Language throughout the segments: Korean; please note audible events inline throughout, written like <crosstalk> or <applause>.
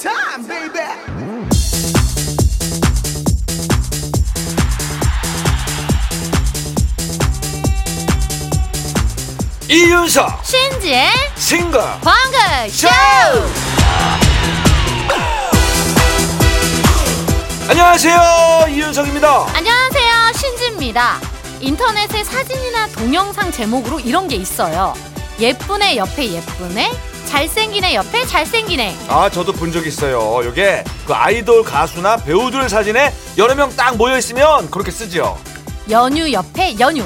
time, baby. 이윤석 신지의 싱글 광고쇼! 안녕하세요 이윤석입니다 안녕하세요, 신지입니다. 인터넷에 사진이나 동영상 제목으로 이런 게 있어요. 예쁜애 옆에 예쁜애, 잘생긴 애 옆에 잘생긴 애. 아 저도 본 적 있어요 요게 그 아이돌 가수나 배우들 사진에 여러 명 딱 모여 있으면 그렇게 쓰죠 연휴 옆에 연휴.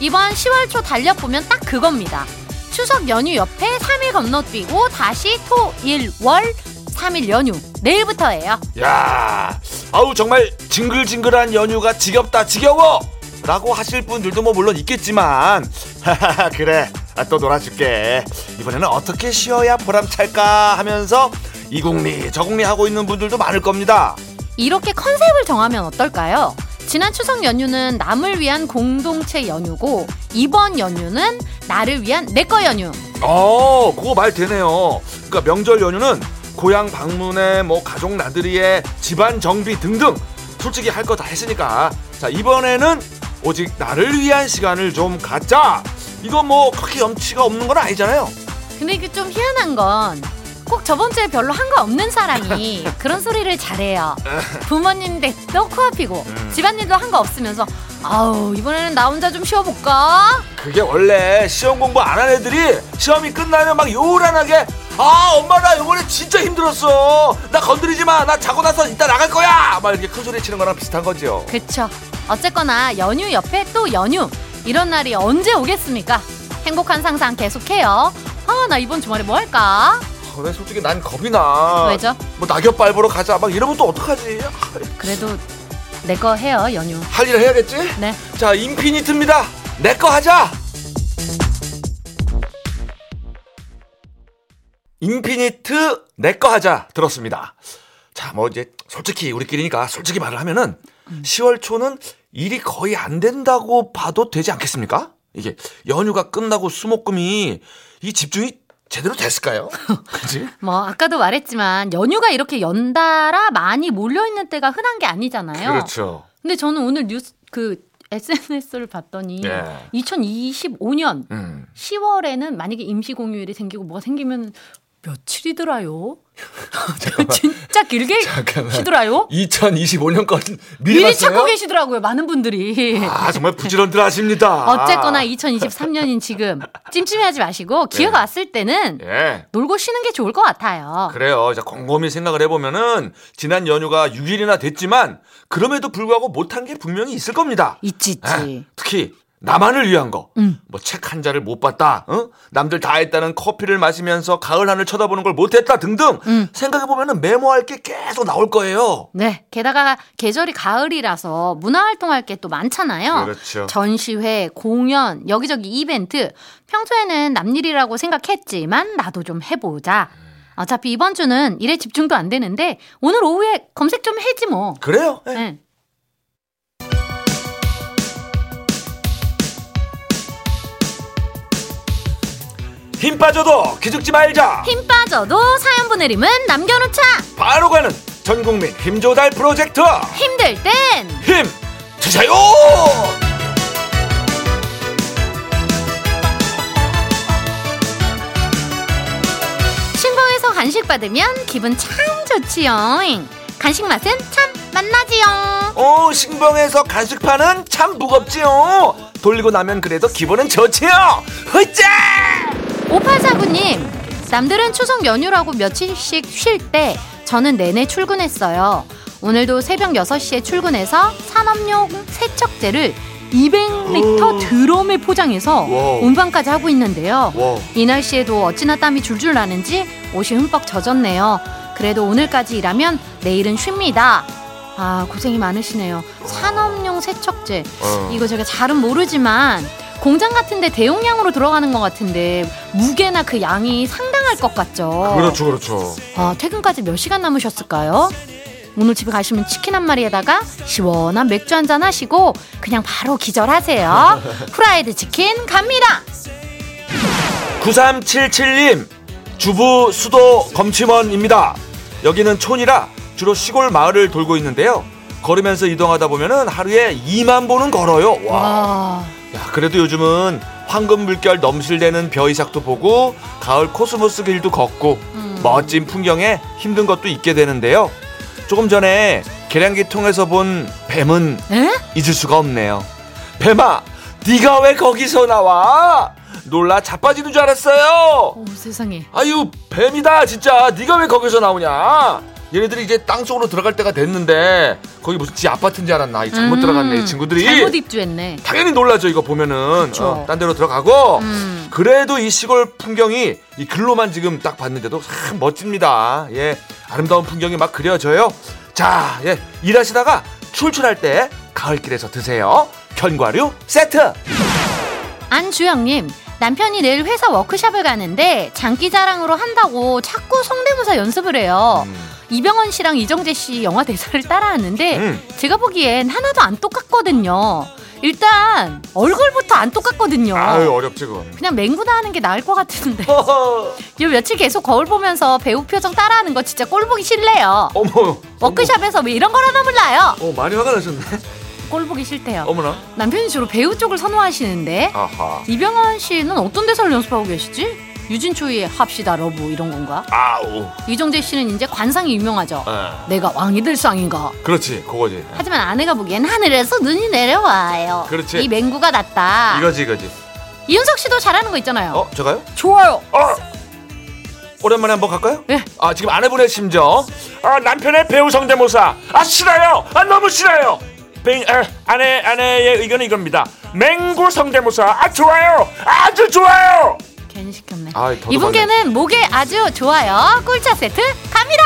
이번 10월 초 달력 보면 딱 그겁니다. 추석 연휴 옆에 3일 건너뛰고 다시 토, 일, 월, 3일 연휴. 내일부터예요. 야 아우 정말 징글징글한 연휴가 지겹다 지겨워 라고 하실 분들도 뭐 물론 있겠지만 <laughs> 하하하 그래 아, 또 놀아줄게 이번에는 어떻게 쉬어야 보람찰까 하면서 이 국리 저 국리 하고 있는 분들도 많을 겁니다 이렇게 컨셉을 정하면 어떨까요? 지난 추석 연휴는 남을 위한 공동체 연휴고 이번 연휴는 나를 위한 내 거 연휴. 어, 그거 말 되네요. 그러니까 명절 연휴는 고향 방문에 뭐 가족 나들이에 집안 정비 등등 솔직히 할 거 다 했으니까 자 이번에는 오직 나를 위한 시간을 좀 갖자. 이건 뭐 그렇게 염치가 없는 건 아니잖아요. 근데 이게 좀 희한한 건 꼭 저번 주에 별로 한 거 없는 사람이 <laughs> 그런 소리를 잘해요. <laughs> 부모님 댁도 코앞이고 음. 집안일도 한 거 없으면서 아우 이번에는 나 혼자 좀 쉬어볼까? 그게 원래 시험 공부 안 한 애들이 시험이 끝나면 막 요란하게 아 엄마 나 이번에 진짜 힘들었어. 나 건드리지 마. 나 자고 나서 이따 나갈 거야. 막 이렇게 큰 소리 치는 거랑 비슷한 거죠. 그쵸. 어쨌거나 연휴 옆에 또 연휴. 이런 날이 언제 오겠습니까? 행복한 상상 계속해요. 아, 나 이번 주말에 뭐 할까? 어, 나 솔직히 난 겁이 나. 왜죠? 뭐 낙엽 밟으러 가자. 막 이러면 또 어떡하지? 그래도 내 거 해요, 연휴. 할일 해야겠지? 네. 자, 인피니트입니다. 내 거 하자. 인피니트 내 거 하자 들었습니다. 자, 뭐 이제 솔직히 우리끼리니까 솔직히 말을 하면은 10월 초는 일이 거의 안 된다고 봐도 되지 않겠습니까? 이게 연휴가 끝나고 수목금이 이 집중이 제대로 됐을까요? <laughs> 그지? 뭐 아까도 말했지만 연휴가 이렇게 연달아 많이 몰려 있는 때가 흔한 게 아니잖아요. 그렇죠. 근데 저는 오늘 뉴스 그 SNS를 봤더니 네. 2025년 음. 10월에는 만약에 임시 공휴일이 생기고 뭐가 생기면 며칠이더라요? <laughs> 진짜 길게 잠깐만. 쉬더라요? 2025년까지 미리, 미리? 찾고 계시더라고요, 많은 분들이. 아, 정말 부지런들 하십니다. 어쨌거나 2023년인 지금 찜찜해하지 마시고 기회가 네. 왔을 때는 예. 놀고 쉬는 게 좋을 것 같아요. 그래요. 이제 곰곰이 생각을 해보면은 지난 연휴가 6일이나 됐지만 그럼에도 불구하고 못한 게 분명히 있을 겁니다. 있지 있지. 예. 특히 나만을 위한 거. 음. 뭐책 한 자를 못 봤다. 어? 남들 다 했다는 커피를 마시면서 가을 하늘 쳐다보는 걸 못했다 등등. 음. 생각해 보면은 메모할 게 계속 나올 거예요. 네. 게다가 계절이 가을이라서 문화 활동할 게 또 많잖아요. 그렇죠. 전시회, 공연, 여기저기 이벤트. 평소에는 남일이라고 생각했지만 나도 좀 해보자. 어차피 이번 주는 일에 집중도 안 되는데 오늘 오후에 검색 좀 해지 뭐. 그래요. 예. 네. 힘 빠져도 기죽지 말자. 힘 빠져도 사연 보내림은 남겨놓자. 바로 가는 전국민 힘조달 프로젝트. 힘들 땐 힘 주세요. 신봉에서 간식 받으면 기분 참 좋지요. 간식 맛은 참 맛나지요. 오 신봉에서 간식 파는 참 무겁지요. 돌리고 나면 그래도 기분은 좋지요. 흐 짜. 5849님, 남들은 추석 연휴라고 며칠씩 쉴 때 저는 내내 출근했어요. 오늘도 새벽 6시에 출근해서 산업용 세척제를 200리터 드럼에 포장해서. 운반까지 하고 있는데요. 이 날씨에도 어찌나 땀이 줄줄 나는지 옷이 흠뻑 젖었네요. 그래도 오늘까지 일하면 내일은 쉽니다. 아, 고생이 많으시네요. 산업용 세척제. 어. 이거 제가 잘은 모르지만 공장 같은데 대용량으로 들어가는 것 같은데 무게나 그 양이 상당할 것 같죠. 그렇죠, 그렇죠. 아, 퇴근까지 몇 시간 남으셨을까요? 오늘 집에 가시면 치킨 한 마리에다가 시원한 맥주 한 잔 하시고 그냥 바로 기절하세요. <laughs> 프라이드 치킨 갑니다. 9377님 주부 수도 검침원입니다. 여기는 촌이라 주로 시골 마을을 돌고 있는데요. 걸으면서 이동하다 보면은 하루에 2만 보는 걸어요. 와. 와. 야, 그래도 요즘은 황금 물결 넘실대는 벼이삭도 보고 가을 코스모스 길도 걷고 음. 멋진 풍경에 힘든 것도 잊게 되는데요. 조금 전에 계량기 통해서 본 뱀은 에? 잊을 수가 없네요. 뱀아, 네가 왜 거기서 나와? 놀라 자빠지는 줄 알았어요. 오 세상에. 아유, 뱀이다 진짜. 네가 왜 거기서 나오냐? 얘네들이 이제 땅 속으로 들어갈 때가 됐는데 거기 무슨 지 아파트인 줄 알았나? 이 잘못 음, 들어갔네 이 친구들이. 잘못 입주했네. 당연히 놀라죠 이거 보면은. 어, 딴 데로 들어가고 음. 그래도 이 시골 풍경이 이 글로만 지금 딱 봤는데도 참 멋집니다 예 아름다운 풍경이 막 그려져요 자예 일하시다가 출출할 때 가을길에서 드세요 견과류 세트 안주영님 남편이 내일 회사 워크숍을 가는데 장기 자랑으로 한다고 자꾸 성대모사 연습을 해요. 음, 이병헌 씨랑 이정재 씨 영화 대사를 따라하는데 음. 제가 보기엔 하나도 안 똑같거든요. 일단 얼굴부터 안 똑같거든요. 아유 어렵지 그건 그냥 맹구나 하는 게 나을 것 같은데. <laughs> 요 며칠 계속 거울 보면서 배우 표정 따라하는 거 진짜 꼴 보기 싫네요. 어머 워크숍에서 왜 이런 걸 하나 몰라요? 어 많이 화가 나셨네 꼴 보기 싫대요. 어머나 남편이 주로 배우 쪽을 선호하시는데 아하 이병헌 씨는 어떤 대사를 연습하고 계시지? 유진 초이 합시다 love 이런 건가? 아우 이정재 씨는 이제 관상이 유명하죠. 예 내가 왕이 될 상인가? 그렇지 그거지 하지만 아내가 보기엔 하늘에서 눈이 내려와요. 그렇지. 이 맹구가 낫다. 이거지 이거지 이윤석 씨도 잘하는 거 있잖아요. 어 제가요? 좋아요. 어 오랜만에 한번 갈까요? 네. 아 지금 아내분의 심정. 아 남편의 배우 성대모사. 아 싫어요. 아 너무 싫어요. 배, 아, 아내 아내의 의견은 이겁니다. 맹구 성대모사. 아 좋아요. 아주 좋아요. 괜히 시켰네. 아, 이분께는 목에 아주 좋아요. 꿀차 세트 갑니다.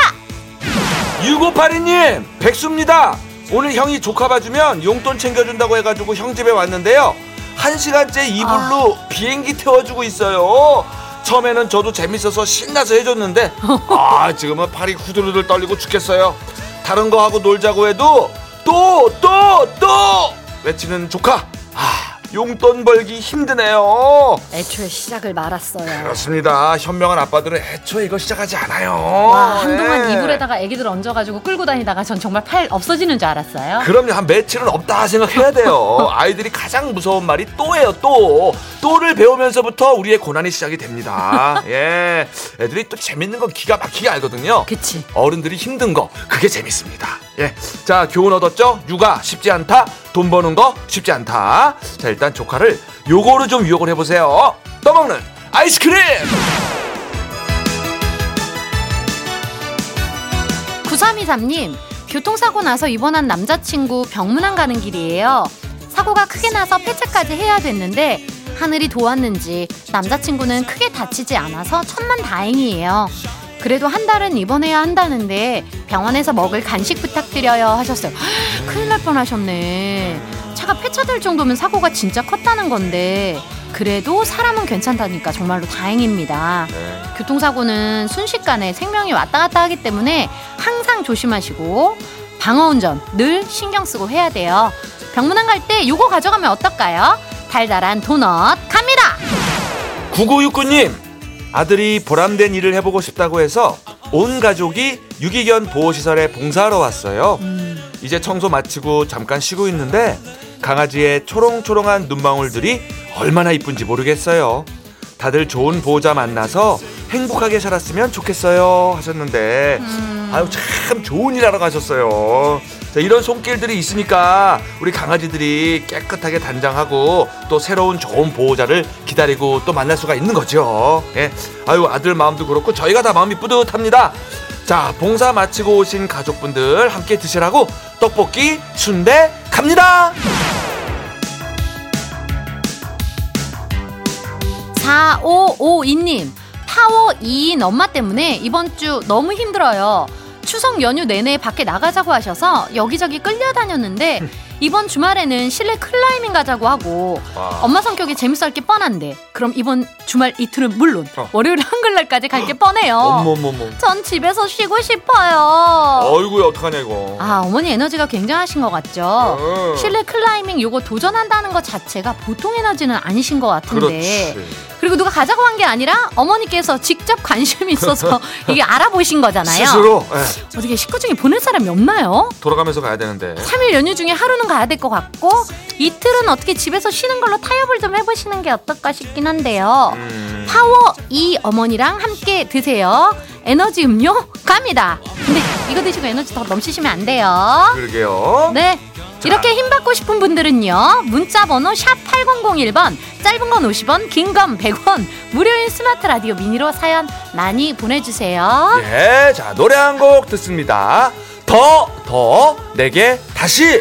6582님 백수입니다. 오늘 형이 조카 봐주면 용돈 챙겨준다고 해가지고 형 집에 왔는데요. 한 시간째 이불로 비행기 태워주고 있어요. 처음에는 저도 재밌어서 신나서 해줬는데 <laughs> 아 지금은 팔이 후들후들 떨리고 죽겠어요. 다른 거 하고 놀자고 해도 또 또 또 외치는 조카. 아 용돈 벌기 힘드네요. 애초에 시작을 말았어요. 그렇습니다. 현명한 아빠들은 애초에 이거 시작하지 않아요. 와 한동안 예. 이불에다가 애기들 얹어가지고 끌고 다니다가 전 정말 팔 없어지는 줄 알았어요. 그럼요 한 며칠은 없다 생각해야 돼요 <laughs> 아이들이 가장 무서운 말이 또예요 또 또를 배우면서부터 우리의 고난이 시작이 됩니다 <laughs> 예 애들이 또 재밌는 건 기가 막히게 알거든요 그치. 어른들이 힘든 거 그게 재밌습니다 예 자 교훈 얻었죠? 육아 쉽지 않다. 돈 버는 거 쉽지 않다. 자 일단 조카를 요거로 좀 유혹을 해보세요. 떠먹는 아이스크림! 9323님, 교통사고 나서 입원한 남자친구 병문안 가는 길이에요. 사고가 크게 나서 폐차까지 해야 됐는데 하늘이 도왔는지 남자친구는 크게 다치지 않아서 천만 다행이에요. 그래도 한 달은 입원해야 한다는데 병원에서 먹을 간식 부탁드려요 하셨어요. 헉, 큰일 날 뻔하셨네. 차가 폐차될 정도면 사고가 진짜 컸다는 건데 그래도 사람은 괜찮다니까 정말로 다행입니다. 네. 교통사고는 순식간에 생명이 왔다 갔다 하기 때문에 항상 조심하시고 방어운전 늘 신경 쓰고 해야 돼요. 병문안 갈 때 요거 가져가면 어떨까요? 달달한 도넛 갑니다. 9969님 아들이 보람된 일을 해보고 싶다고 해서 온 가족이 유기견 보호시설에 봉사하러 왔어요. 이제 청소 마치고 잠깐 쉬고 있는데 강아지의 초롱초롱한 눈망울들이 얼마나 이쁜지 모르겠어요. 다들 좋은 보호자 만나서 행복하게 살았으면 좋겠어요 하셨는데 아유 참 좋은 일 하러 가셨어요 자, 이런 손길들이 있으니까 우리 강아지들이 깨끗하게 단장하고 또 새로운 좋은 보호자를 기다리고 또 만날 수가 있는 거죠 예. 아유 아들 마음도 그렇고 저희가 다 마음이 뿌듯합니다 자 봉사 마치고 오신 가족분들 함께 드시라고 떡볶이 순대 갑니다 4552님 파워 E인 엄마 때문에 이번 주 너무 힘들어요. 추석 연휴 내내 밖에 나가자고 하셔서 여기저기 끌려다녔는데 이번 주말에는 실내 클라이밍 가자고 하고 와. 엄마 성격이 재밌어 할 게 뻔한데 그럼 이번 주말 이틀은 물론 어. 월요일 한글날까지 갈 게 뻔해요. 어머머머 전 집에서 쉬고 싶어요. 어이구야 어떡하냐 이거 아 어머니 에너지가 굉장하신 것 같죠? 어. 실내 클라이밍 요거 도전한다는 것 자체가 보통 에너지는 아니신 것 같은데 그렇지 그리고 누가 가자고 한 게 아니라 어머니께서 직접 관심이 있어서 <laughs> 이게 알아보신 거잖아요. 스스로 예, 어떻게 식구 중에 보낼 사람이 없나요? 돌아가면서 가야 되는데. 3일 연휴 중에 하루는 가야 될 것 같고 이틀은 어떻게 집에서 쉬는 걸로 타협을 좀 해보시는 게 어떨까 싶긴 한데요. 음, 파워 이 어머니랑 함께 드세요. 에너지 음료 갑니다. 근데 이거 드시고 에너지 더 넘치시면 안 돼요. 그러게요. 네. 이렇게 힘 받고 싶은 분들은요. 문자 번호 샵 8001번, 짧은 건 50원, 긴 건 100원, 무료인 스마트 라디오 미니로 사연 많이 보내 주세요. 예, 자 노래 한 곡 듣습니다. 더, 더, 내게 다시.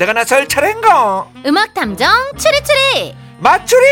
내가 나설 차례인가? 음악 탐정 추리추리. 맞추리!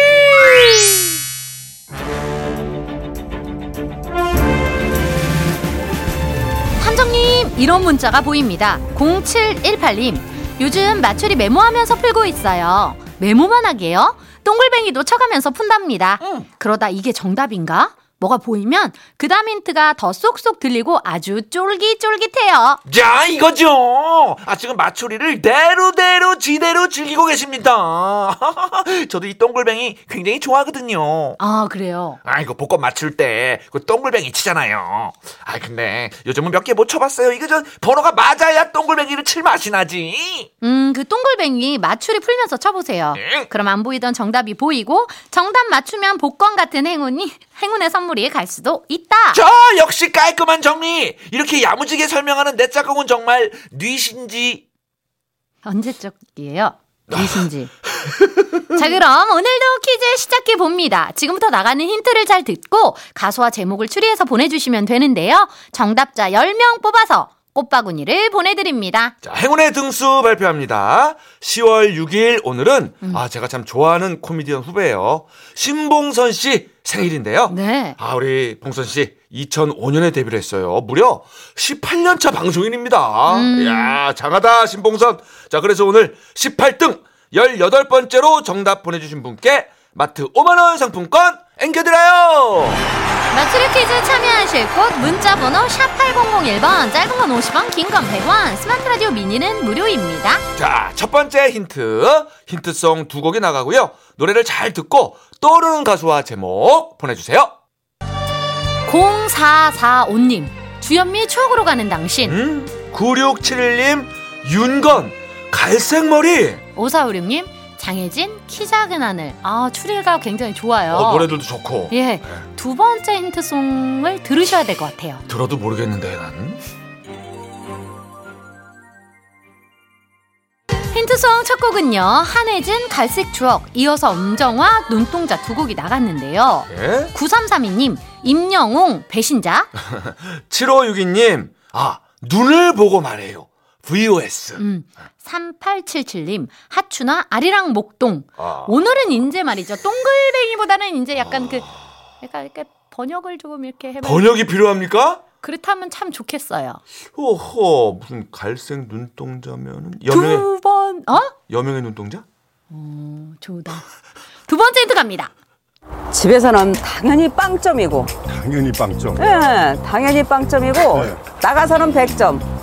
탐정님 이런 문자가 보입니다. 0718님 요즘 맞추리 메모하면서 풀고 있어요. 메모만 하게요. 동글뱅이도 쳐가면서 푼답니다. 그러다 이게 정답인가? 뭐가 보이면 그 다음 힌트가 더 쏙쏙 들리고 아주 쫄깃쫄깃해요. 자, 이거죠. 아, 지금 마추리를 대로대로 지대로 즐기고 계십니다. <laughs> 저도 이 동글뱅이 굉장히 좋아하거든요. 아 그래요. 아, 이거 복권 맞출 때, 그 동글뱅이 치잖아요. 아, 근데 요즘은 몇 개 못 쳐봤어요. 이거 저 번호가 맞아야 동글뱅이를 칠 맛이 나지. 음, 그 동글뱅이 맞추리 풀면서 쳐보세요. 응. 그럼 안 보이던 정답이 보이고 정답 맞추면 복권 같은 행운이 행운의 선물이 갈 수도 있다. 저 역시 깔끔한 정리. 이렇게 야무지게 설명하는 내 짝꿍은 정말 뉘신지. 언제 적이에요? 무슨지. 자, 그럼 오늘도 퀴즈 시작해 봅니다. 지금부터 나가는 힌트를 잘 듣고 가수와 제목을 추리해서 보내주시면 되는데요. 정답자 10명 뽑아서 꽃바구니를 보내드립니다. 자, 행운의 등수 발표합니다. 10월 6일 오늘은 아 제가 참 좋아하는 코미디언 후배예요. 신봉선 씨 생일인데요. 네. 아 우리 봉선 씨 2005년에 데뷔를 했어요. 무려 18년 차 방송인입니다. 음. 이야 장하다 신봉선. 자 그래서 오늘 18등 18번째로 정답 보내주신 분께 마트 5만 원 상품권 앵겨드려요. 맞추리 퀴즈 참여하실 곳 문자 번호 샵8001번 짧은 건 50원 긴 건 100원 스마트 라디오 미니는 무료입니다. 자, 첫 번째 힌트. 힌트송 두 곡이 나가고요. 노래를 잘 듣고 떠오르는 가수와 제목 보내주세요. 0445님 주현미 추억으로 가는 당신 음, 9671님, 윤건, 갈색머리. 5456님 장혜진 키 작은 하늘 아 추리가 굉장히 좋아요. 어, 노래들도 좋고. 예, 두 번째 힌트송을 들으셔야 될 것 같아요. 들어도 모르겠는데, 난. 힌트송 첫 곡은요 한혜진 갈색 추억 이어서 음정화 눈동자 두 곡이 나갔는데요. 예? 9332님 임영웅 배신자 <laughs> 7562님, 아, 눈을 보고 말해요. VOS. 음, 3877님 하추나 아리랑 목동 아. 오늘은 이제 말이죠 동글뱅이보다는 이제 약간 그 약간 이렇게 번역을 조금 이렇게 해봐 번역이 필요합니까? 그렇다면 참 좋겠어요 호호, 무슨 갈색 눈동자면은 여명의, 두 번 어? 여명의 눈동자? 어, 좋다 두 번째 힌트 갑니다 집에서는 당연히 빵점이고, 당연히 빵점. 예, 당연히 빵점이고, 네. 나가서는 100점.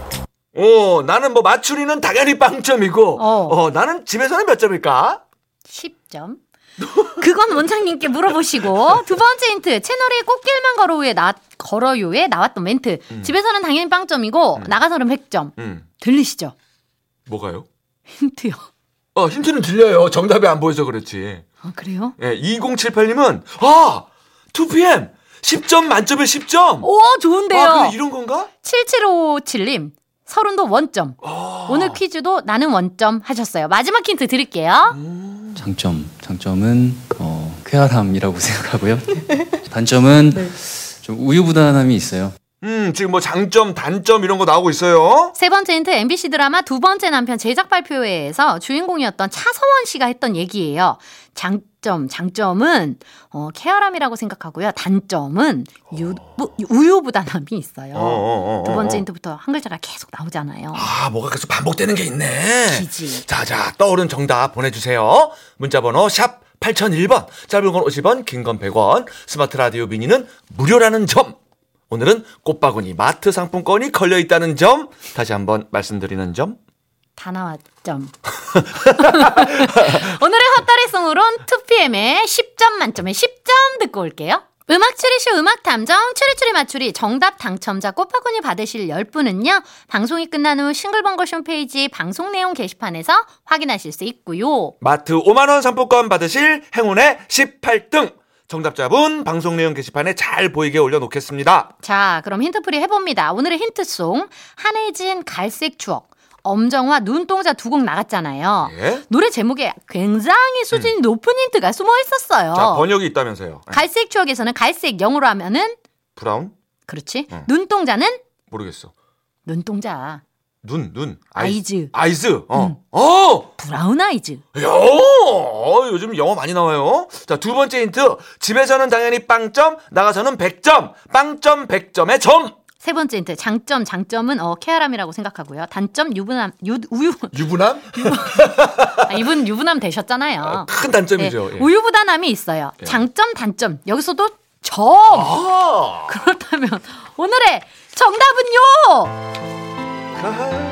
어, 나는 뭐 맞추리는 당연히 빵점이고, 어. 어, 나는 집에서는 몇 점일까? 10점 그건 원장님께 물어보시고 두 번째 힌트 채널이 꽃길만 걸어요에 나 걸어요에 나왔던 멘트 집에서는 당연히 빵점이고 나가서는 100점 음, 들리시죠 뭐가요? 힌트요 어, 힌트는 들려요. 정답이 안 보여서 그렇지. 아 그래요? 예, 2078님은, 아! 2PM! 10점 만점에 10점! 오 좋은데요 아, 이런 건가? 7757님 서른도 원점 아. 오늘 퀴즈도 나는 원점 하셨어요 마지막 힌트 드릴게요 장점, 장점은 어, 쾌활함이라고 <laughs> 생각하고요. 단점은 좀 우유부단함이 있어요. 음, 지금 뭐 장점, 단점 이런 거 나오고 있어요. 세 번째 힌트 MBC 드라마 두 번째 남편 제작 발표회에서 주인공이었던 차서원 씨가 했던 얘기예요. 장점, 장점은 어, 쾌활함이라고 생각하고요. 단점은 유, 부- 우유부단함이 있어요. 어, 어, 어, 두 번째 어. 힌트부터 한 글자가 계속 나오잖아요. 아, 뭐가 계속 반복되는 게 있네. 기지. 자, 자, 떠오른 정답 보내주세요. 문자번호 샵 8001번, 짧은 건 50원, 긴 건 100원, 스마트 라디오 미니는 무료라는 점. 오늘은 꽃바구니 마트 상품권이 걸려 있다는 점. 다시 한번 말씀드리는 점. 다 나왔점. <laughs> 오늘의 헛다리송으론 2PM의 10점 만점에 10점 듣고 올게요. 음악 추리쇼 음악 탐정 추리추리 맞추리 정답 당첨자 꽃바구니 받으실 10분은요. 방송이 끝난 후 싱글벙글 홈페이지 방송 내용 게시판에서 확인하실 수 있고요. 마트 5만 원 상품권 받으실 행운의 18등. 정답자분 방송 내용 게시판에 잘 보이게 올려놓겠습니다. 자, 그럼 힌트풀이 해봅니다. 오늘의 힌트송 한혜진 갈색 추억 엄정화 눈동자 두 곡 나갔잖아요. 예. 노래 제목에 굉장히 수준이 높은 힌트가 숨어 있었어요. 자, 번역이 있다면서요. 예. 갈색 추억에서는 갈색 영어로 하면은 brown? 그렇지. 응. 눈동자는 모르겠어. 눈동자. 눈, 눈. Eyes. Eyes. 어. 어! Brown Eyes. 야, 어, 요즘 영어 많이 나와요. 자, 두 번째 힌트. 집에서는 당연히 빵점, 나가서는 100점. 빵점, 100점의 점. 세 번째 힌트. 장점, 장점은 어 쾌활함이라고 생각하고요. 단점 유부남 유 우유 유부남? <laughs> 아, 이분 유부남 되셨잖아요. 아, 큰 단점이죠. 네, 예. 우유부단함이 있어요. 장점, 단점. 여기서도 점. 아. <laughs> 그렇다면 오늘의 정답은요.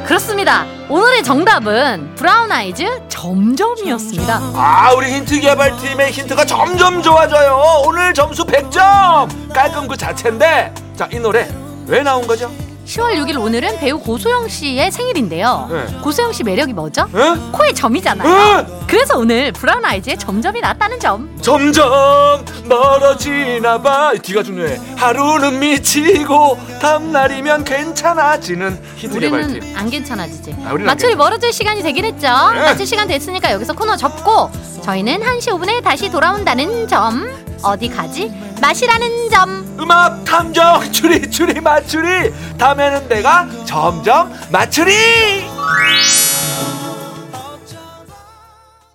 그렇습니다. 오늘의 정답은 Brown Eyes 점점이었습니다. 아, 우리 힌트 개발팀의 힌트가 점점 좋아져요. 오늘 점수 100점. 깔끔 그 자체인데. 자, 이 노래 왜 나온 거죠? 10월 6일 오늘은 배우 고소영 씨의 생일인데요. 네. 고소영 씨 매력이 뭐죠? 에? 코에 점이잖아요. 에? 그래서 오늘 브라운 아이즈의 점점이 났다는 점. 점점 멀어지나 봐. 뒤가 중요해. 하루는 미치고 다음 날이면 괜찮아지는. 우리는 안 괜찮아지지. 아, 괜찮아. 멀어질 시간이 되긴 했죠. 마칠 시간 됐으니까 여기서 코너 접고 저희는 1시 5분에 다시 돌아온다는 점. 어디 가지? 맛이라는 점. 음악 탐정 추리 추리 맞추리 다음에는 내가 점점 맞추리